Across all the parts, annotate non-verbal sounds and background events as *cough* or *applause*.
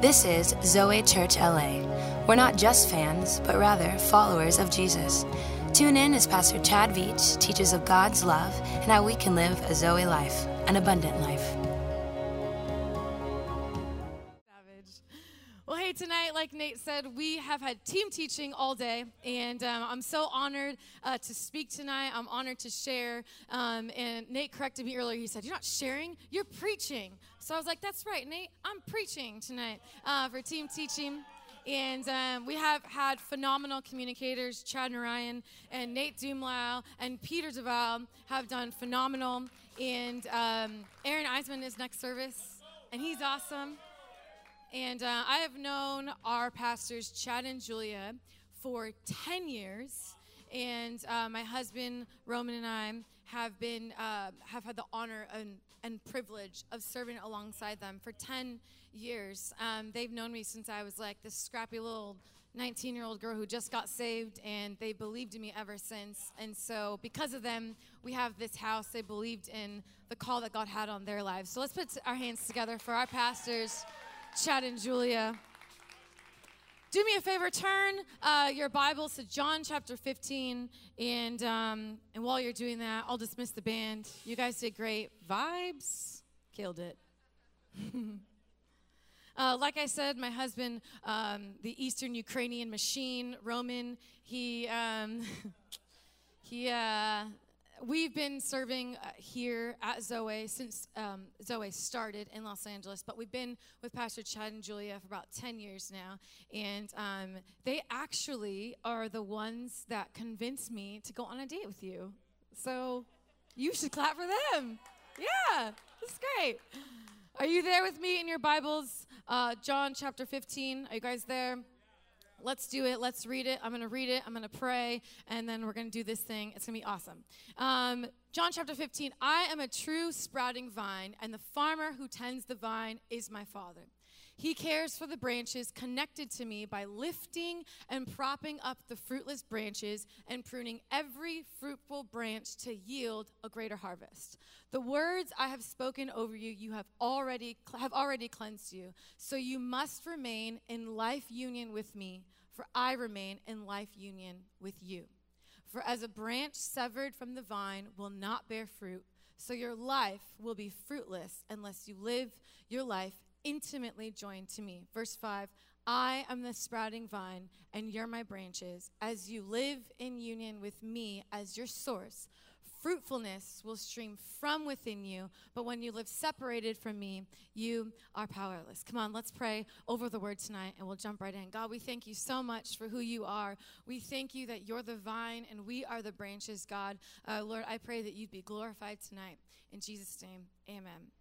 This is Zoe Church LA. We're not just fans, but rather followers of Jesus. Tune in as Pastor Chad Veach teaches of God's love and how we can live a Zoe life, an abundant life. Well, hey, tonight, like Nate said, we have had team teaching all day, and um, I'm so honored uh, to speak tonight. I'm honored to share. Um, and Nate corrected me earlier. He said, You're not sharing, you're preaching. So I was like, That's right, Nate. I'm preaching tonight uh, for team teaching. And um, we have had phenomenal communicators. Chad Narayan and Nate Dumlau and Peter Duval have done phenomenal. And um, Aaron Eisman is next service, and he's awesome. And uh, I have known our pastors, Chad and Julia, for 10 years. And uh, my husband, Roman, and I have been uh, have had the honor and, and privilege of serving alongside them for 10 years. Um, they've known me since I was like this scrappy little 19 year old girl who just got saved, and they believed in me ever since. And so, because of them, we have this house. They believed in the call that God had on their lives. So, let's put our hands together for our pastors. Chad and Julia. Do me a favor, turn uh, your Bibles to John chapter 15. And, um, and while you're doing that, I'll dismiss the band. You guys did great. Vibes, killed it. *laughs* uh, like I said, my husband, um, the Eastern Ukrainian machine, Roman, he, um, *laughs* he, uh, we've been serving uh, here at Zoe since um, Zoe started in Los Angeles, but we've been with Pastor Chad and Julia for about 10 years now. And um, they actually are the ones that convinced me to go on a date with you. So you should clap for them. Yeah, that's great. Are you there with me in your Bibles? Uh, John chapter 15. Are you guys there? Let's do it. Let's read it. I'm going to read it. I'm going to pray, and then we're going to do this thing. It's going to be awesome. Um, John chapter 15 I am a true sprouting vine, and the farmer who tends the vine is my Father. He cares for the branches connected to me by lifting and propping up the fruitless branches and pruning every fruitful branch to yield a greater harvest. The words I have spoken over you, you have already have already cleansed you. So you must remain in life union with me, for I remain in life union with you. For as a branch severed from the vine will not bear fruit, so your life will be fruitless unless you live your life intimately joined to me. Verse 5 I am the sprouting vine, and you're my branches. As you live in union with me as your source, fruitfulness will stream from within you. But when you live separated from me, you are powerless. Come on, let's pray over the word tonight and we'll jump right in. God, we thank you so much for who you are. We thank you that you're the vine and we are the branches, God. Uh, Lord, I pray that you'd be glorified tonight. In Jesus' name, amen.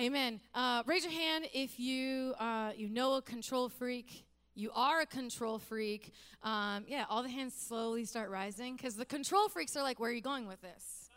Amen. Uh, raise your hand if you uh, you know a control freak. You are a control freak. Um, yeah, all the hands slowly start rising because the control freaks are like, "Where are you going with this?"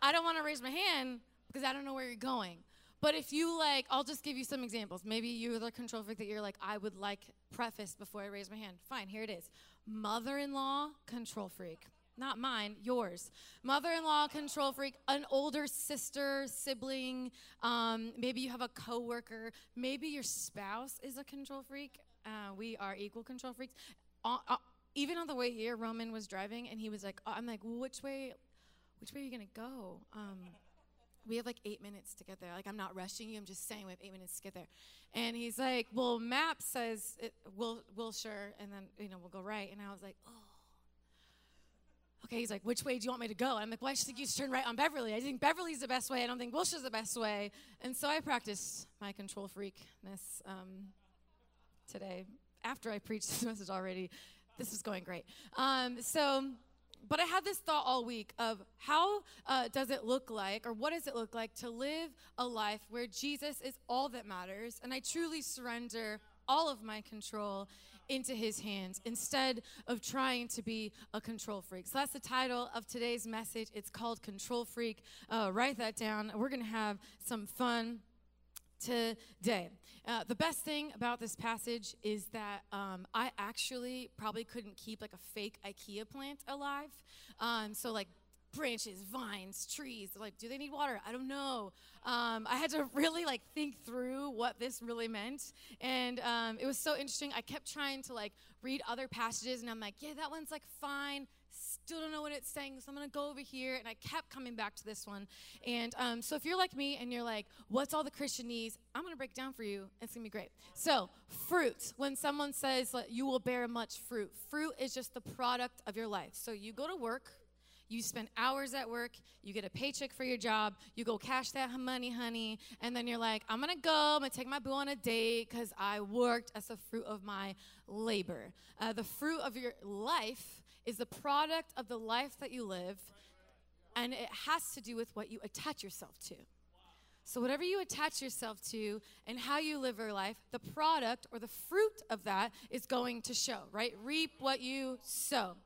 I don't want to raise my hand because I don't know where you're going. But if you like, I'll just give you some examples. Maybe you're the control freak that you're like, I would like preface before I raise my hand. Fine, here it is. Mother-in-law, control freak not mine, yours. Mother in law, control freak, an older sister, sibling, um, maybe you have a coworker, maybe your spouse is a control freak. Uh, we are equal control freaks. Uh, uh, even on the way here, Roman was driving and he was like, oh, I'm like, which way, which way are you gonna go? Um, we have like eight minutes to get there. Like, I'm not rushing you. I'm just saying we have eight minutes to get there. And he's like, well, map says it, we'll, we'll sure, and then, you know, we'll go right. And I was like, oh okay, he's like, which way do you want me to go? And I'm like, well, I just think you should turn right on Beverly. I think Beverly's the best way. I don't think Wilshire's the best way. And so I practiced my control freakness um, today. After I preached *laughs* this message already, this is going great. Um, so, but I had this thought all week of how uh, does it look like, or what does it look like to live a life where Jesus is all that matters, and I truly surrender all of my control into his hands instead of trying to be a control freak. So that's the title of today's message. It's called Control Freak. Uh, write that down. We're going to have some fun today. Uh, the best thing about this passage is that um, I actually probably couldn't keep like a fake IKEA plant alive. Um, so like branches, vines, trees. Like, do they need water? I don't know. Um, I had to *laughs* really like think through what this really meant, and um, it was so interesting. I kept trying to like read other passages, and I'm like, yeah, that one's like fine. Still don't know what it's saying, so I'm gonna go over here. And I kept coming back to this one. And um, so if you're like me and you're like, what's all the Christianese? I'm gonna break down for you. It's gonna be great. So, fruit. When someone says you will bear much fruit, fruit is just the product of your life. So you go to work you spend hours at work, you get a paycheck for your job, you go cash that money, honey, and then you're like, I'm gonna go, I'm gonna take my boo on a date because I worked as the fruit of my labor. Uh, the fruit of your life is the product of the life that you live, and it has to do with what you attach yourself to. So, whatever you attach yourself to and how you live your life, the product or the fruit of that is going to show, right? Reap what you sow.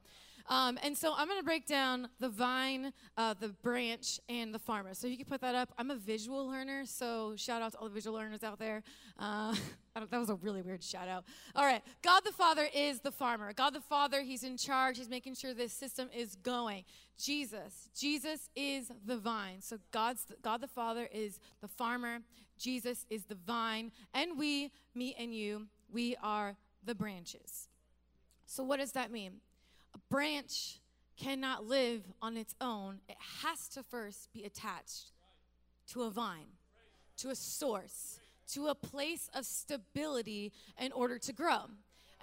Um, and so I'm going to break down the vine, uh, the branch, and the farmer. So you can put that up. I'm a visual learner, so shout out to all the visual learners out there. Uh, *laughs* that was a really weird shout out. All right, God the Father is the farmer. God the Father, He's in charge. He's making sure this system is going. Jesus, Jesus is the vine. So God's God the Father is the farmer. Jesus is the vine, and we, me and you, we are the branches. So what does that mean? A branch cannot live on its own, it has to first be attached to a vine, to a source, to a place of stability in order to grow.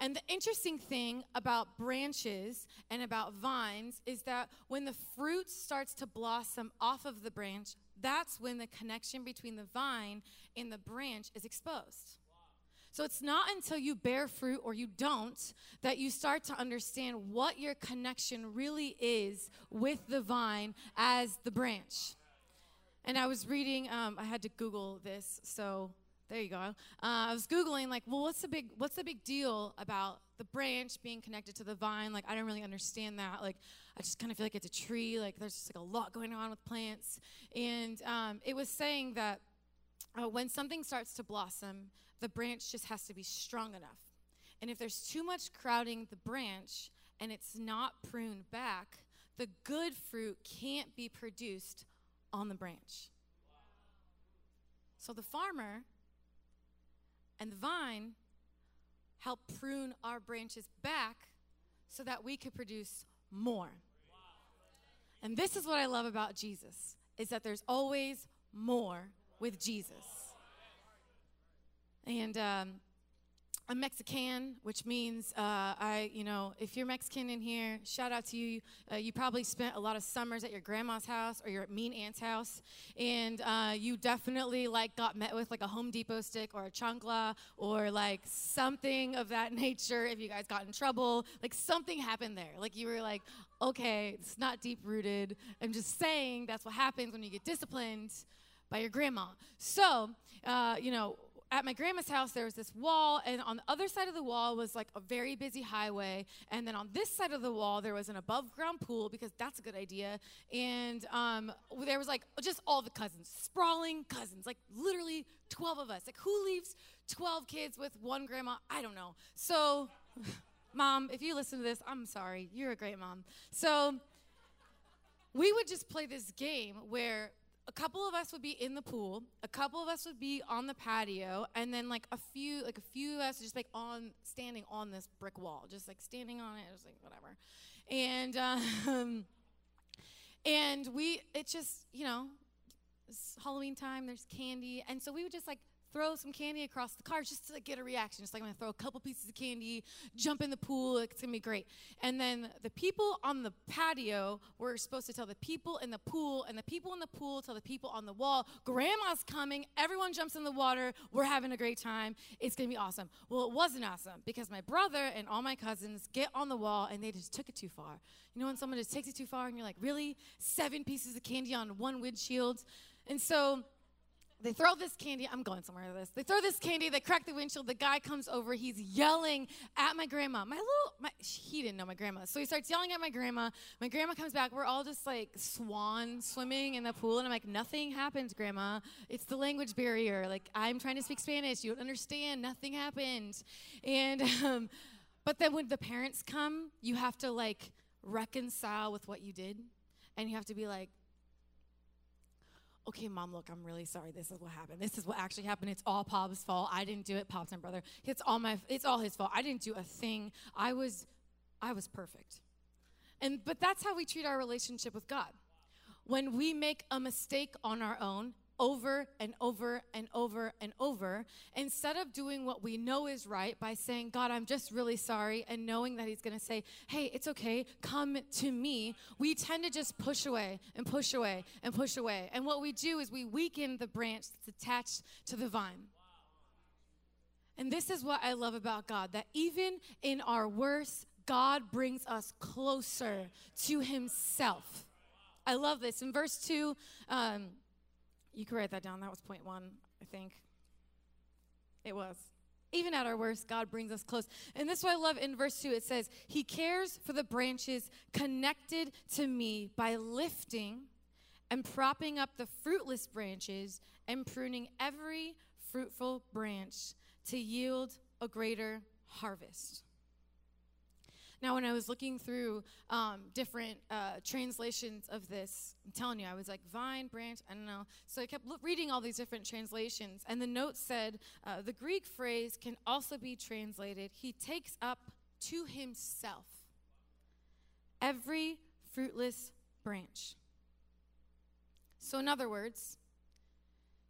And the interesting thing about branches and about vines is that when the fruit starts to blossom off of the branch, that's when the connection between the vine and the branch is exposed. So it's not until you bear fruit or you don't that you start to understand what your connection really is with the vine as the branch. And I was reading, um, I had to Google this, so there you go. Uh, I was googling like, well, what's the big what's the big deal about the branch being connected to the vine? Like, I don't really understand that. Like, I just kind of feel like it's a tree. Like, there's just like a lot going on with plants. And um, it was saying that uh, when something starts to blossom, the branch just has to be strong enough. And if there's too much crowding the branch and it's not pruned back, the good fruit can't be produced on the branch. So the farmer and the vine help prune our branches back so that we could produce more. And this is what I love about Jesus is that there's always more with Jesus. And um, I'm Mexican, which means uh, I, you know, if you're Mexican in here, shout out to you. Uh, you probably spent a lot of summers at your grandma's house or your mean aunt's house, and uh, you definitely like got met with like a Home Depot stick or a chancla or like something of that *laughs* nature. If you guys got in trouble, like something happened there. Like you were like, okay, it's not deep rooted. I'm just saying that's what happens when you get disciplined by your grandma. So, uh, you know at my grandma's house, there was this wall, and on the other side of the wall was like a very busy highway. And then on this side of the wall, there was an above ground pool because that's a good idea. And um, there was like just all the cousins, sprawling cousins, like literally 12 of us. Like, who leaves 12 kids with one grandma? I don't know. So, *laughs* mom, if you listen to this, I'm sorry. You're a great mom. So, we would just play this game where a couple of us would be in the pool, a couple of us would be on the patio, and then like a few, like a few of us just like on standing on this brick wall, just like standing on it, just like whatever. And um, and we, it just you know, it's Halloween time. There's candy, and so we would just like throw some candy across the car just to get a reaction. Just like I'm gonna throw a couple pieces of candy, jump in the pool, it's gonna be great. And then the people on the patio were supposed to tell the people in the pool, and the people in the pool tell the people on the wall, Grandma's coming, everyone jumps in the water, we're having a great time, it's gonna be awesome. Well, it wasn't awesome because my brother and all my cousins get on the wall and they just took it too far. You know when someone just takes it too far and you're like, really? Seven pieces of candy on one windshield? And so they throw this candy. I'm going somewhere with this. They throw this candy. They crack the windshield. The guy comes over. He's yelling at my grandma. My little, my, he didn't know my grandma. So he starts yelling at my grandma. My grandma comes back. We're all just like swan swimming in the pool. And I'm like, nothing happened, grandma. It's the language barrier. Like, I'm trying to speak Spanish. You don't understand. Nothing happened. And, um, but then when the parents come, you have to like reconcile with what you did. and you have to be like, okay, mom, look, I'm really sorry. This is what happened. This is what actually happened. It's all Pop's fault. I didn't do it. Pop's my brother. It's all my it's all his fault. I didn't do a thing. I was I was perfect. And but that's how we treat our relationship with God. When we make a mistake on our own, over and over and over and over instead of doing what we know is right by saying, God, I'm just really sorry, and knowing that He's going to say, Hey, it's okay, come to me, we tend to just push away and push away and push away. And what we do is we weaken the branch that's attached to the vine. And this is what I love about God that even in our worst, God brings us closer to Himself. I love this. In verse 2, um, you can write that down. That was point one, I think. It was. Even at our worst, God brings us close. And this is what I love in verse 2. It says, He cares for the branches connected to me by lifting and propping up the fruitless branches and pruning every fruitful branch to yield a greater harvest. Now, when I was looking through um, different uh, translations of this, I'm telling you, I was like, vine, branch, I don't know. So I kept reading all these different translations, and the note said uh, the Greek phrase can also be translated, He takes up to Himself every fruitless branch. So, in other words,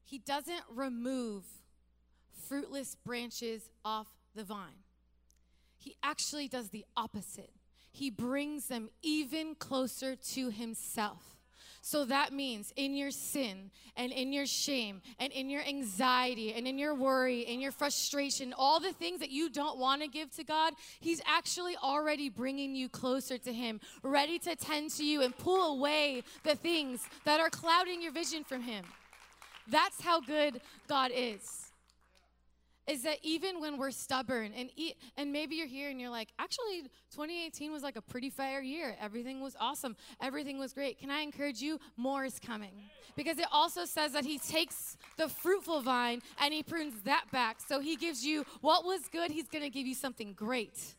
He doesn't remove fruitless branches off the vine. He actually does the opposite. He brings them even closer to himself. So that means in your sin and in your shame and in your anxiety and in your worry and your frustration, all the things that you don't want to give to God, He's actually already bringing you closer to Him, ready to tend to you and pull away the things that are clouding your vision from Him. That's how good God is is that even when we're stubborn and e- and maybe you're here and you're like actually 2018 was like a pretty fire year. Everything was awesome. Everything was great. Can i encourage you? More is coming. Because it also says that he takes the fruitful vine and he prunes that back. So he gives you what was good. He's going to give you something great.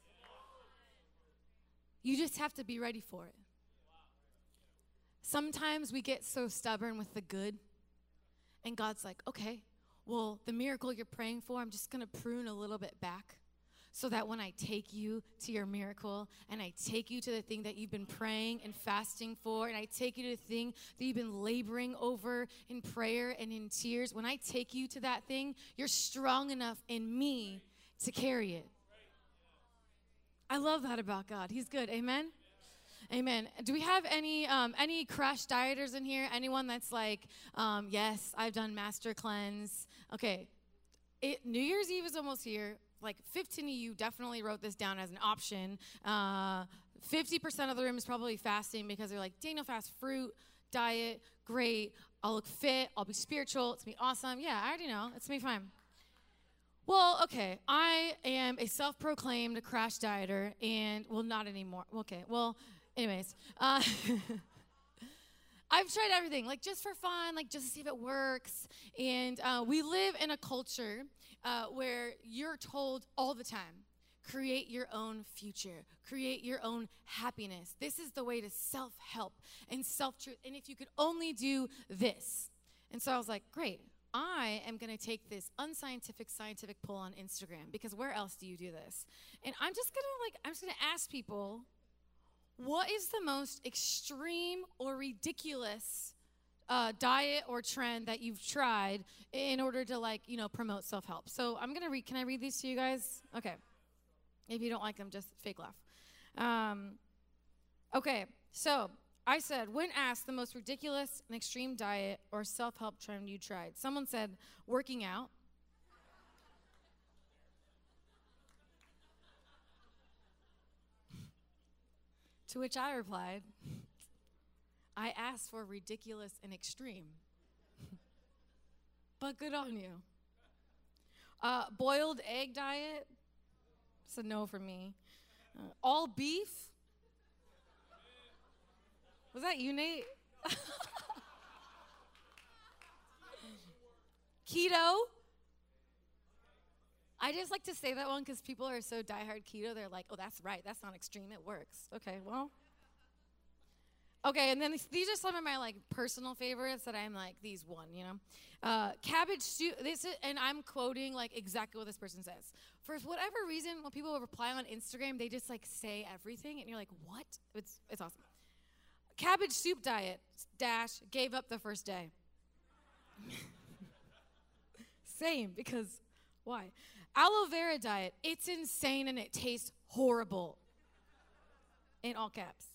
You just have to be ready for it. Sometimes we get so stubborn with the good and god's like okay well, the miracle you're praying for, I'm just going to prune a little bit back so that when I take you to your miracle and I take you to the thing that you've been praying and fasting for, and I take you to the thing that you've been laboring over in prayer and in tears, when I take you to that thing, you're strong enough in me to carry it. I love that about God. He's good. Amen. Amen. Do we have any um, any crash dieters in here? Anyone that's like, um, yes, I've done master cleanse. Okay, it, New Year's Eve is almost here. Like 15 of you definitely wrote this down as an option. Uh, 50% of the room is probably fasting because they're like, Daniel fast fruit diet, great. I'll look fit. I'll be spiritual. It's me awesome. Yeah, I already know. It's me fine. Well, okay. I am a self-proclaimed crash dieter, and well, not anymore. Okay. Well, Anyways, uh, *laughs* I've tried everything, like just for fun, like just to see if it works. And uh, we live in a culture uh, where you're told all the time create your own future, create your own happiness. This is the way to self help and self truth. And if you could only do this. And so I was like, great. I am going to take this unscientific scientific poll on Instagram because where else do you do this? And I'm just going to like I'm just going to ask people what is the most extreme or ridiculous uh, diet or trend that you've tried in order to like you know promote self-help? So i'm gonna read can i read these to you guys? Okay. If you don't like them just fake laugh. Um, okay so i said when asked the most ridiculous and extreme diet or self-help trend you tried someone said working out To which I replied, I asked for ridiculous and extreme. *laughs* but good on you. Uh, boiled egg diet? It's a no for me. Uh, all beef? Was that you, Nate? *laughs* Keto? I just like to say that one because people are so diehard keto. They're like, oh, that's right. That's not extreme. It works. Okay, well. Okay, and then these, are some of my like personal favorites that I'm like these one, you know. Uh, cabbage soup. This is, and I'm quoting like exactly what this person says. For whatever reason, when people reply on Instagram, they just like say everything, and you're like, what? It's it's awesome. Cabbage soup diet dash gave up the first day. *laughs* Same because why? Aloe vera diet. It's insane and it tastes horrible. In all caps.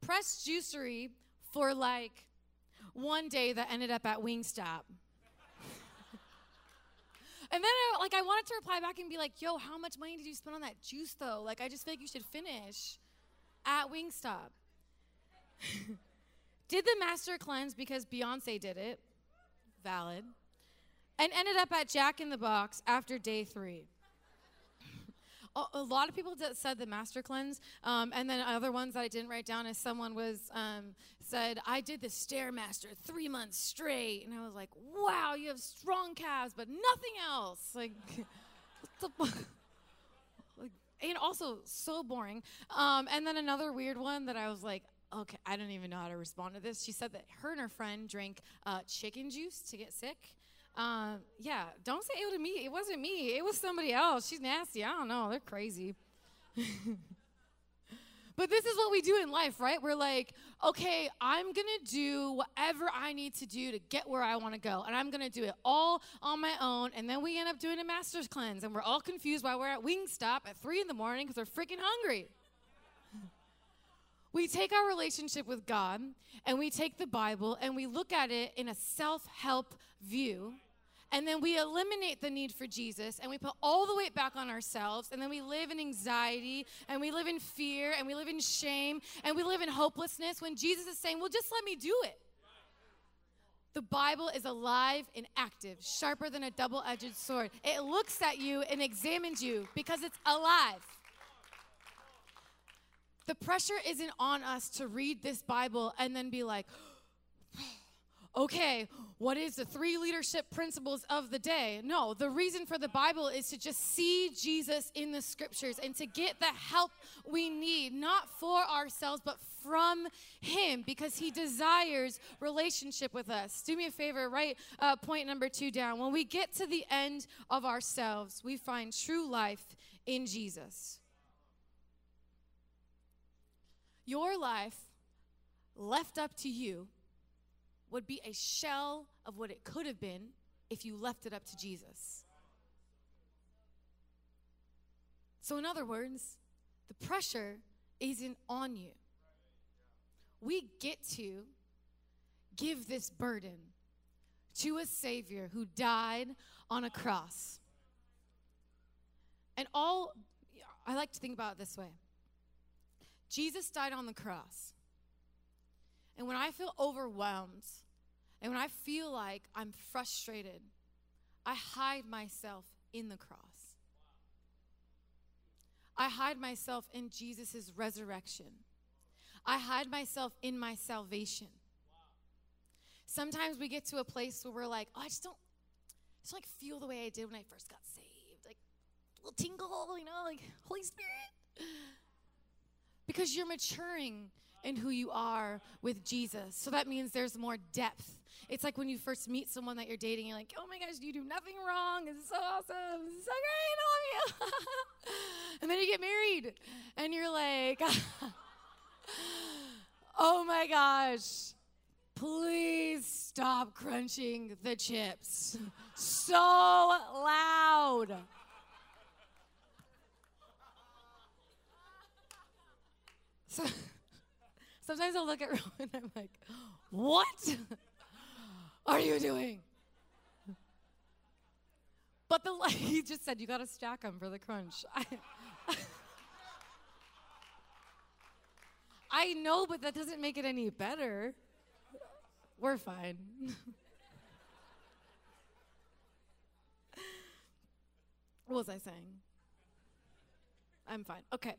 Pressed Juicery for like one day that ended up at Wingstop. *laughs* and then I, like I wanted to reply back and be like, "Yo, how much money did you spend on that juice though? Like I just feel like you should finish at Wingstop." *laughs* did the master cleanse because Beyonce did it. Valid. And ended up at Jack in the Box after day 3 *laughs* a, lot of people said the master cleanse, um, and then other ones that I didn't write down is someone was um, said I did the stairmaster three months straight, and I was like, wow, you have strong calves, but nothing else. Like, *laughs* what the *laughs* like and also so boring. Um, and then another weird one that I was like, okay, I don't even know how to respond to this. She said that her and her friend drank uh, chicken juice to get sick. Um, yeah, don't say it to me. It wasn't me. It was somebody else. She's nasty. I don't know. They're crazy. *laughs* but this is what we do in life, right? We're like, okay, I'm going to do whatever I need to do to get where I want to go. And I'm going to do it all on my own. And then we end up doing a master's cleanse. And we're all confused why we're at Wingstop at 3 in the morning because we're freaking hungry. We take our relationship with God and we take the Bible and we look at it in a self help view. And then we eliminate the need for Jesus and we put all the weight back on ourselves. And then we live in anxiety and we live in fear and we live in shame and we live in hopelessness when Jesus is saying, Well, just let me do it. The Bible is alive and active, sharper than a double edged sword. It looks at you and examines you because it's alive. The pressure isn't on us to read this Bible and then be like, *gasps* okay, what is the three leadership principles of the day? No, the reason for the Bible is to just see Jesus in the scriptures and to get the help we need, not for ourselves, but from Him, because He desires relationship with us. Do me a favor, write uh, point number two down. When we get to the end of ourselves, we find true life in Jesus. Your life, left up to you, would be a shell of what it could have been if you left it up to Jesus. So, in other words, the pressure isn't on you. We get to give this burden to a Savior who died on a cross. And all, I like to think about it this way Jesus died on the cross. And when I feel overwhelmed and when I feel like I'm frustrated, I hide myself in the cross. I hide myself in Jesus' resurrection. I hide myself in my salvation. Sometimes we get to a place where we're like, oh, I just don't, I just like feel the way I did when I first got saved. Like a little tingle, you know, like Holy Spirit because you're maturing in who you are with Jesus. So that means there's more depth. It's like when you first meet someone that you're dating, you're like, oh my gosh, you do nothing wrong. This is so awesome. This is so great. I love you. *laughs* and then you get married and you're like, *laughs* oh my gosh, please stop crunching the chips *laughs* so loud. So *laughs* sometimes I'll look at *laughs* Roman and I'm like, what *laughs* are you doing? But the he just said you got to stack them for the crunch. I know, but that doesn't make it any better. We're fine. what was I saying? I'm fine. Okay.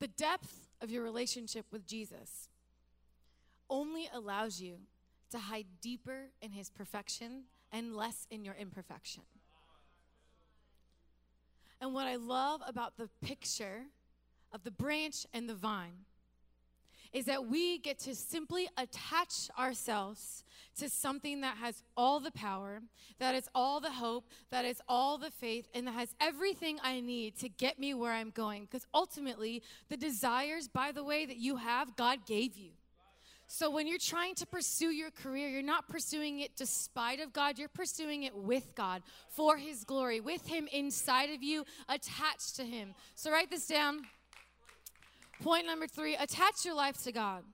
The depth of your relationship with Jesus only allows you to hide deeper in his perfection and less in your imperfection. And what I love about the picture of the branch and the vine is that we get to simply attach ourselves to something that has all the power, that is all the hope, that is all the faith, and that has everything I need to get me where I'm going. Because ultimately, the desires, by the way, that you have, God gave you. So when you're trying to pursue your career, you're not pursuing it despite of God, you're pursuing it with God for his glory, with him inside of you, attached to him. So write this down. Point number 3, attach your life to God.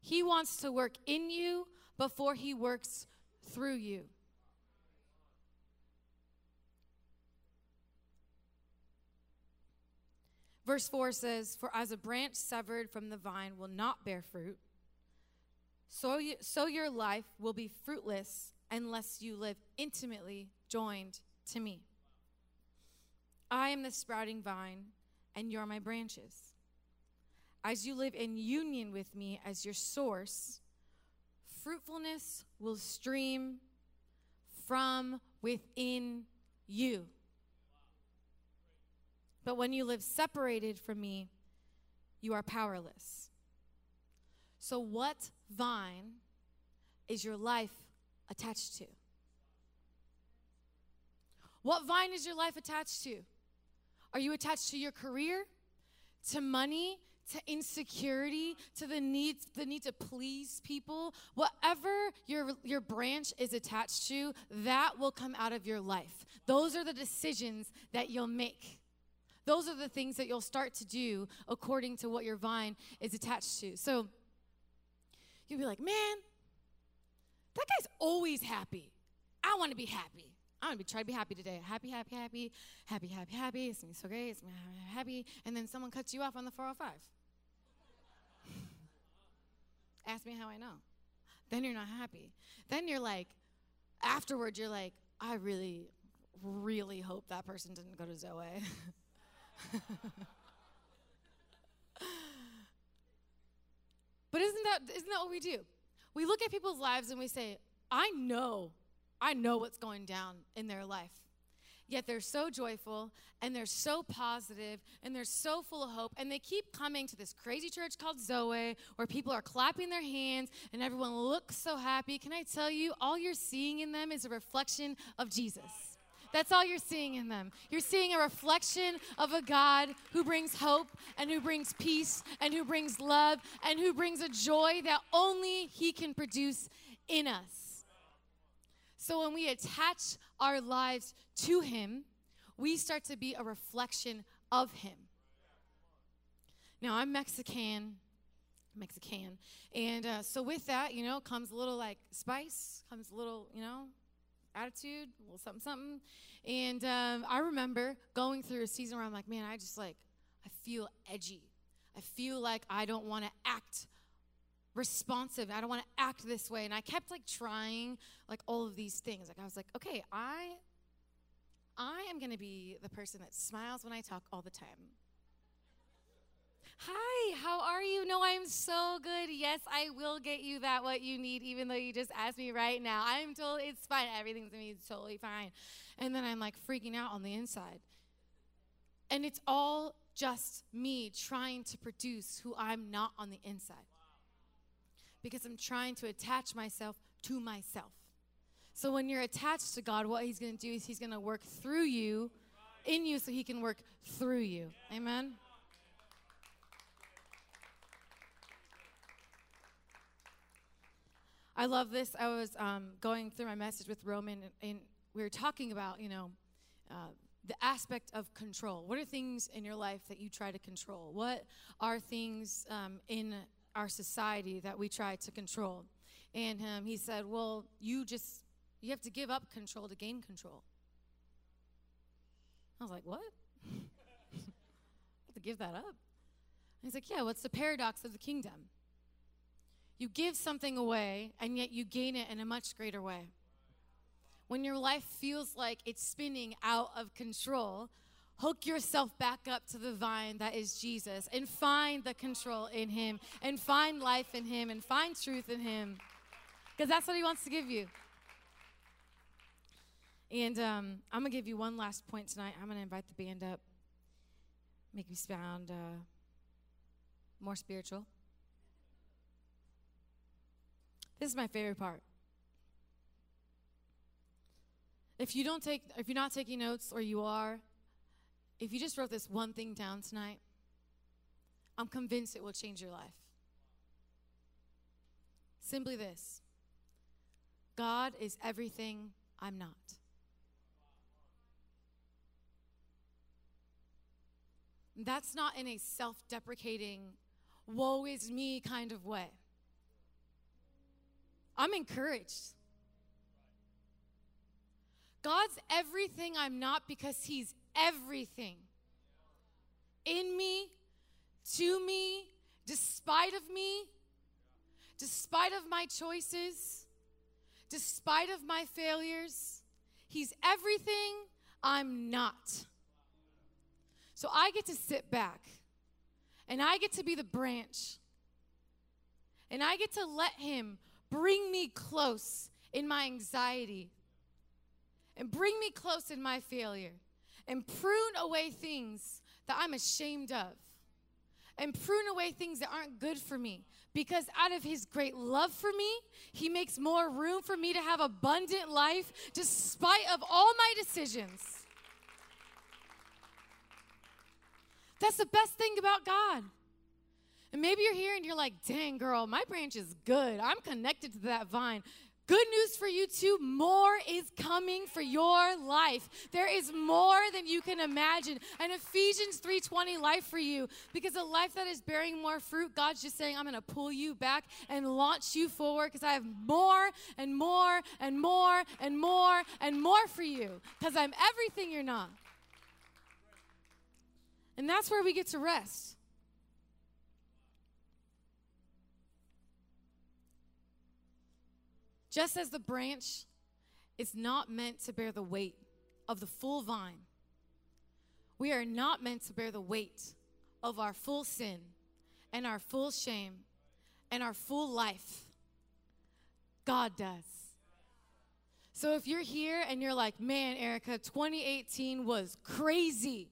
He wants to work in you before he works through you. Verse 4 says, For as a branch severed from the vine will not bear fruit, so, you, so your life will be fruitless unless you live intimately joined to me. I am the sprouting vine, and you're my branches. As you live in union with me as your source, fruitfulness will stream from within you. But when you live separated from me, you are powerless. So, what vine is your life attached to? What vine is your life attached to? Are you attached to your career, to money, to insecurity, to the need, the need to please people? Whatever your, your branch is attached to, that will come out of your life. Those are the decisions that you'll make. Those are the things that you'll start to do according to what your vine is attached to. So, you'll be like, man, that guy's always happy. I want to be happy. I want to be try to be happy today. Happy, happy, happy, happy, happy, happy. It's gonna be so great. It's gonna be happy. And then someone cuts you off on the 405. Ask me how I know. Then you're not happy. Then you're like, afterward, you're like, I really, really hope that person didn't go to Zoe. *laughs* But isn't that isn't that what we do? We look at people's lives and we say, I know, I know what's going down in their life. Yet they're so joyful and they're so positive and they're so full of hope. And they keep coming to this crazy church called Zoe where people are clapping their hands and everyone looks so happy. Can I tell you, all you're seeing in them is a reflection of Jesus. That's all you're seeing in them. You're seeing a reflection of a God who brings hope and who brings peace and who brings love and who brings a joy that only He can produce in us. So when we attach our lives to Him, we start to be a reflection of Him. Now, I'm Mexican. Mexican. And uh, so with that, you know, comes a little like spice, comes a little, you know, attitude, a little something, something. And um, I remember going through a season where I'm like, man, I just like, I feel edgy. I feel like I don't want to act responsive. I don't want to act this way. And I kept like trying like all of these things. Like I was like, okay, I I am going to be the person that smiles when I talk all the time. Hi, how are you? No, I'm so good. Yes, I will get you that what you need, even though you just asked me right now. I'm totally, it's fine. Everything's gonna be totally fine. And then I'm like freaking out on the inside. And it's all just me trying to produce who I'm not on the inside. Because I'm trying to attach myself to myself. So when you're attached to God, what He's gonna do is He's gonna work through you, in you, so He can work through you. Amen? I love this. I was um, going through my message with Roman, and, and we were talking about, you know, uh, the aspect of control. What are things in your life that you try to control? What are things um, in our society that we try to control? And um, he said, well, you just, you have to give up control to gain control. I was like, what? *laughs* Have to give that up. He's like, yeah, what's the paradox of the kingdom? You give something away, and yet you gain it in a much greater way. When your life feels like it's spinning out of control, hook yourself back up to the vine that is Jesus and find the control in Him and find life in Him and find truth in Him because that's what He wants to give you. And um, I'm going to give you one last point tonight. I'm going to invite the band up, make me sound uh, more spiritual. This is my favorite part. If you don't take if you're not taking notes or you are, if you just wrote this one thing down tonight, I'm convinced it will change your life. Simply this. God is everything I'm not. That's not in a self deprecating, woe is me kind of way. I'm encouraged. God's everything I'm not because He's everything in me, to me, despite of me, despite of my choices, despite of my failures. He's everything I'm not. So I get to sit back and I get to be the branch. And I get to let Him bring me close in my anxiety and bring me close in my failure and prune away things that I'm ashamed of and prune away things that aren't good for me because out of his great love for me he makes more room for me to have abundant life despite of all my decisions That's the best thing about God. And maybe you're here and you're like, dang, girl, my branch is good. I'm connected to that vine. Good news for you too. More is coming for your life. There is more than you can imagine. An Ephesians 3:20 life for you because a life that is bearing more fruit, God's just saying, I'm going to pull you back and launch you forward because I have more and more and more and more and more for you because I'm everything you're not. And that's where we get to rest. Just as the branch is not meant to bear the weight of the full vine, we are not meant to bear the weight of our full sin and our full shame and our full life. God does. So if you're here and you're like, man, Erika, 2018 was crazy.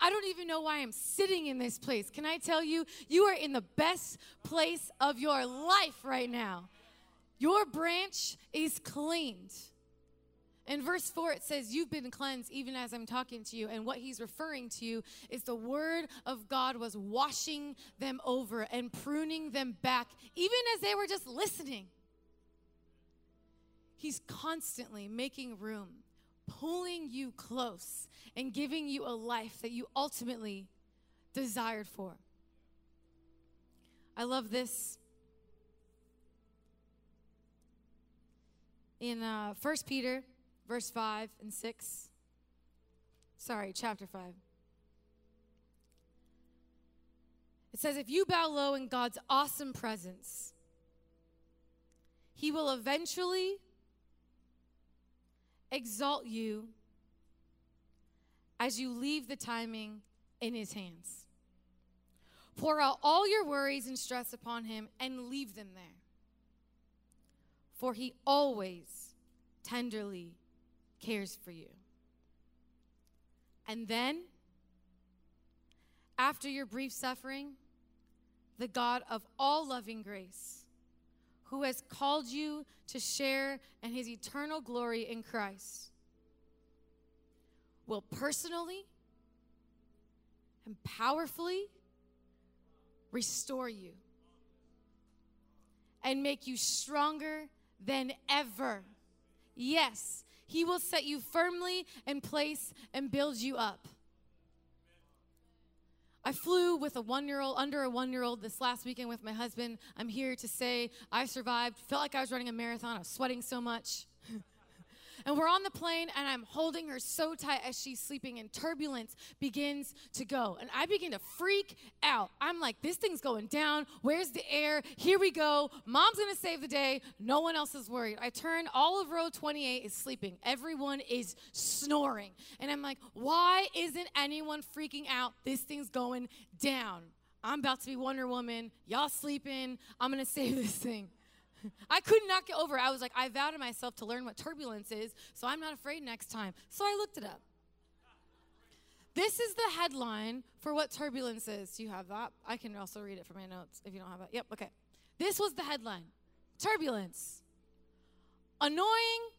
I don't even know why I'm sitting in this place. Can I tell you, you are in the best place of your life right now. Your branch is cleaned. In verse 4, it says, You've been cleansed even as I'm talking to you. And what he's referring to is the word of God was washing them over and pruning them back, even as they were just listening. He's constantly making room pulling you close and giving you a life that you ultimately desired for. I love this. In uh, 1 Peter, verse 5 and 6. Sorry, chapter 5. It says, If you bow low in God's awesome presence, He will eventually exalt you as you leave the timing in his hands. Pour out all your worries and stress upon him and leave them there. For he always tenderly cares for you. And then, after your brief suffering, the God of all loving grace who has called you to share in his eternal glory in Christ, will personally and powerfully restore you and make you stronger than ever. Yes, he will set you firmly in place and build you up. I flew with a one year old, under a one year old this last weekend with my husband. I'm here to say I survived. Felt like I was running a marathon. I was sweating so much. And we're on the plane, and I'm holding her so tight as she's sleeping, and turbulence begins to go. And I begin to freak out. I'm like, this thing's going down. Where's the air? Here we go. Mom's gonna save the day. No one else is worried. I turn, all of row 28 is sleeping. Everyone is snoring. And I'm like, why isn't anyone freaking out? This thing's going down. I'm about to be Wonder Woman. Y'all sleeping. I'm gonna *laughs* save this thing. *laughs* I could not get over it. I was like, I vowed to myself to learn what turbulence is, so I'm not afraid next time. So I looked it up. This is the headline for what turbulence is. Do you have that? I can also read it from my notes if you don't have it. Yep, okay. This was the headline Turbulence. Annoying,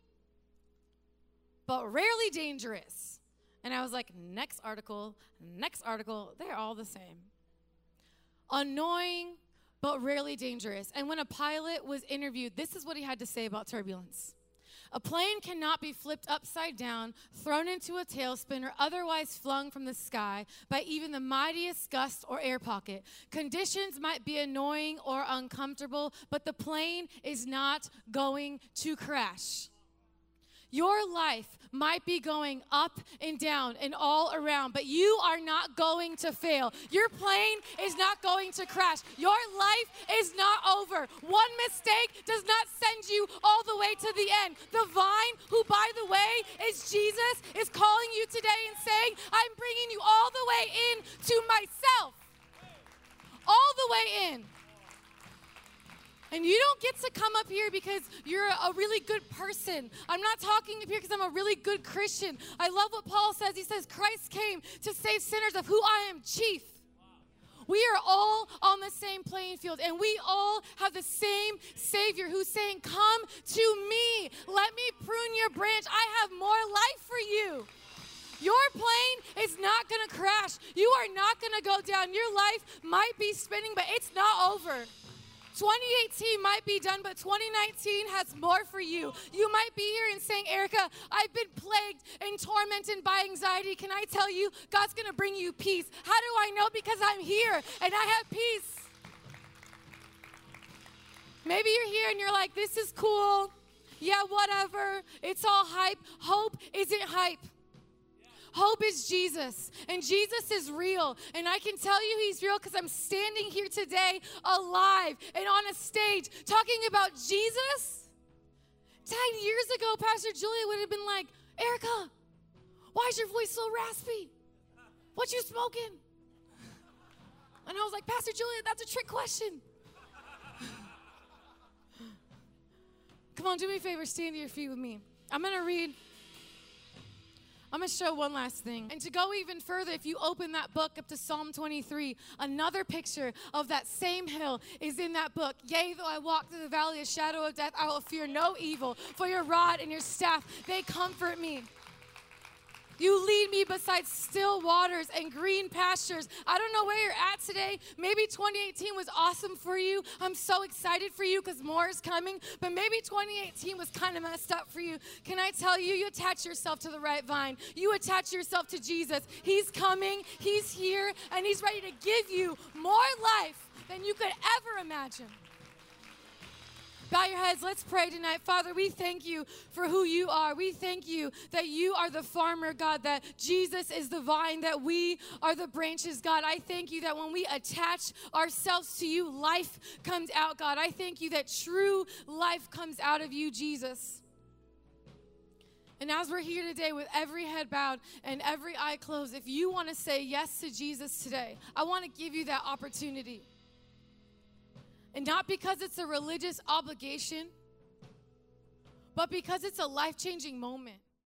but rarely dangerous. And I was like, next article, next article, they're all the same. Annoying, but rarely dangerous. And when a pilot was interviewed, this is what he had to say about turbulence. A plane cannot be flipped upside down, thrown into a tailspin, or otherwise flung from the sky by even the mightiest gust or air pocket. Conditions might be annoying or uncomfortable, but the plane is not going to crash. Your life might be going up and down and all around, but you are not going to fail. Your plane is not going to crash. Your life is not over. One mistake does not send you all the way to the end. The vine, who by the way is Jesus, is calling you today and saying, I'm bringing you all the way in to myself. All the way in. And you don't get to come up here because you're a really good person. I'm not talking up here because I'm a really good Christian. I love what Paul says. He says, Christ came to save sinners, of who I am chief. We are all on the same playing field, and we all have the same Savior who's saying, Come to me. Let me prune your branch. I have more life for you. Your plane is not going to crash. You are not going to go down. Your life might be spinning, but it's not over. 2018 might be done, but 2019 has more for you. You might be here and saying, Erika, I've been plagued and tormented by anxiety. Can I tell you, God's gonna bring you peace? How do I know? Because I'm here and I have peace. Maybe you're here and you're like, this is cool. Yeah, whatever. It's all hype. Hope isn't hype. Hope is Jesus, and Jesus is real. And I can tell you he's real because I'm standing here today alive and on a stage talking about Jesus. 10 years ago, Pastor Julia would have been like, Erika, why is your voice so raspy? What you smoking? And I was like, Pastor Julia, that's a trick question. Come on, do me a favor, stand to your feet with me. I'm going to read I'm going to show one last thing. And to go even further, if you open that book up to Psalm 23, another picture of that same hill is in that book. Yea, though I walk through the valley of shadow of death, I will fear no evil, for your rod and your staff, they comfort me. You lead me beside still waters and green pastures. I don't know where you're at today. Maybe 2018 was awesome for you. I'm so excited for you because more is coming. But maybe 2018 was kind of messed up for you. Can I tell you, you attach yourself to the right vine. You attach yourself to Jesus. He's coming, He's here, and He's ready to give you more life than you could ever imagine. Bow your heads. Let's pray tonight. Father, we thank you for who you are. We thank you that you are the farmer, God, that Jesus is the vine, that we are the branches, God. I thank you that when we attach ourselves to you, life comes out, God. I thank you that true life comes out of you, Jesus. And as we're here today with every head bowed and every eye closed, if you want to say yes to Jesus today, I want to give you that opportunity. And not because it's a religious obligation, but because it's a life changing moment.